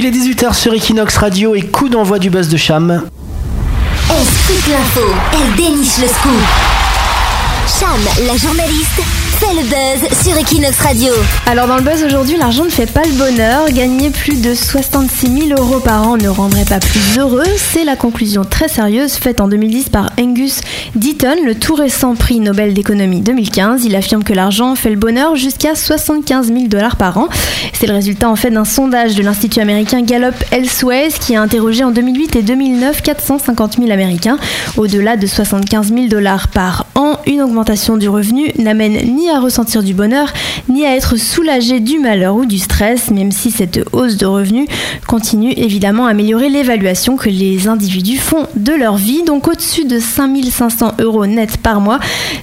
Il est 18h sur Equinox Radio et coup d'envoi du buzz de Cham. Elle l'info, elle déniche le scoop. Cham, la journaliste, fait le buzz sur Equinox Radio. Alors dans le buzz aujourd'hui, l'argent ne fait pas le bonheur. Gagner plus de 66 000 euros par an ne rendrait pas plus heureux. C'est la conclusion très sérieuse faite en 2010 par Angus Deaton, le tout récent prix Nobel d'économie 2015. Il affirme que l'argent fait le bonheur jusqu'à 75 000 dollars par an. C'est le résultat en fait d'un sondage de l'Institut américain Gallup Elsewhere qui a interrogé en 2008 et 2009 450 000 Américains. Au-delà de 75 000 dollars par an, une augmentation du revenu n'amène ni à ressentir du bonheur, ni à être soulagé du malheur ou du stress, même si cette hausse de revenus continue évidemment à améliorer l'évaluation que les individus font de leur vie. Donc au-dessus de 5500 euros net par mois,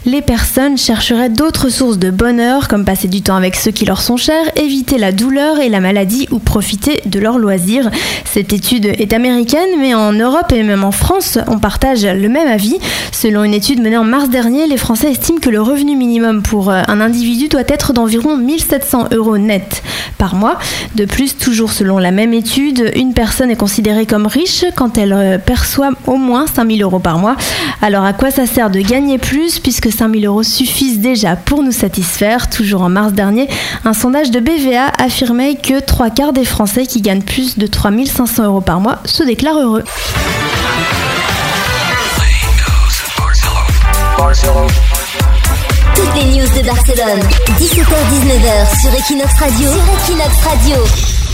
les personnes chercheraient d'autres sources de bonheur, comme passer du temps avec ceux qui leur sont chers, éviter la douleur et la maladie ou profiter de leurs loisirs. Cette étude est américaine, mais en Europe et même en France, on partage le même avis. Selon une étude menée en mars dernier, les Français estiment que le revenu minimum pour euh, un individu doit être d'environ 1700 euros net par mois. De plus, toujours selon la même étude, une personne est considérée comme riche quand elle euh, perçoit au moins 5000 euros par mois. Alors à quoi ça sert de gagner plus puisque 5000 euros suffisent déjà pour nous satisfaire? Toujours en mars dernier, un sondage de BVA affirmait que trois quarts des Français qui gagnent plus de 3500 euros par mois se déclarent heureux. Barcelone, 17h-19h sur Equinox Radio. Equinox Radio.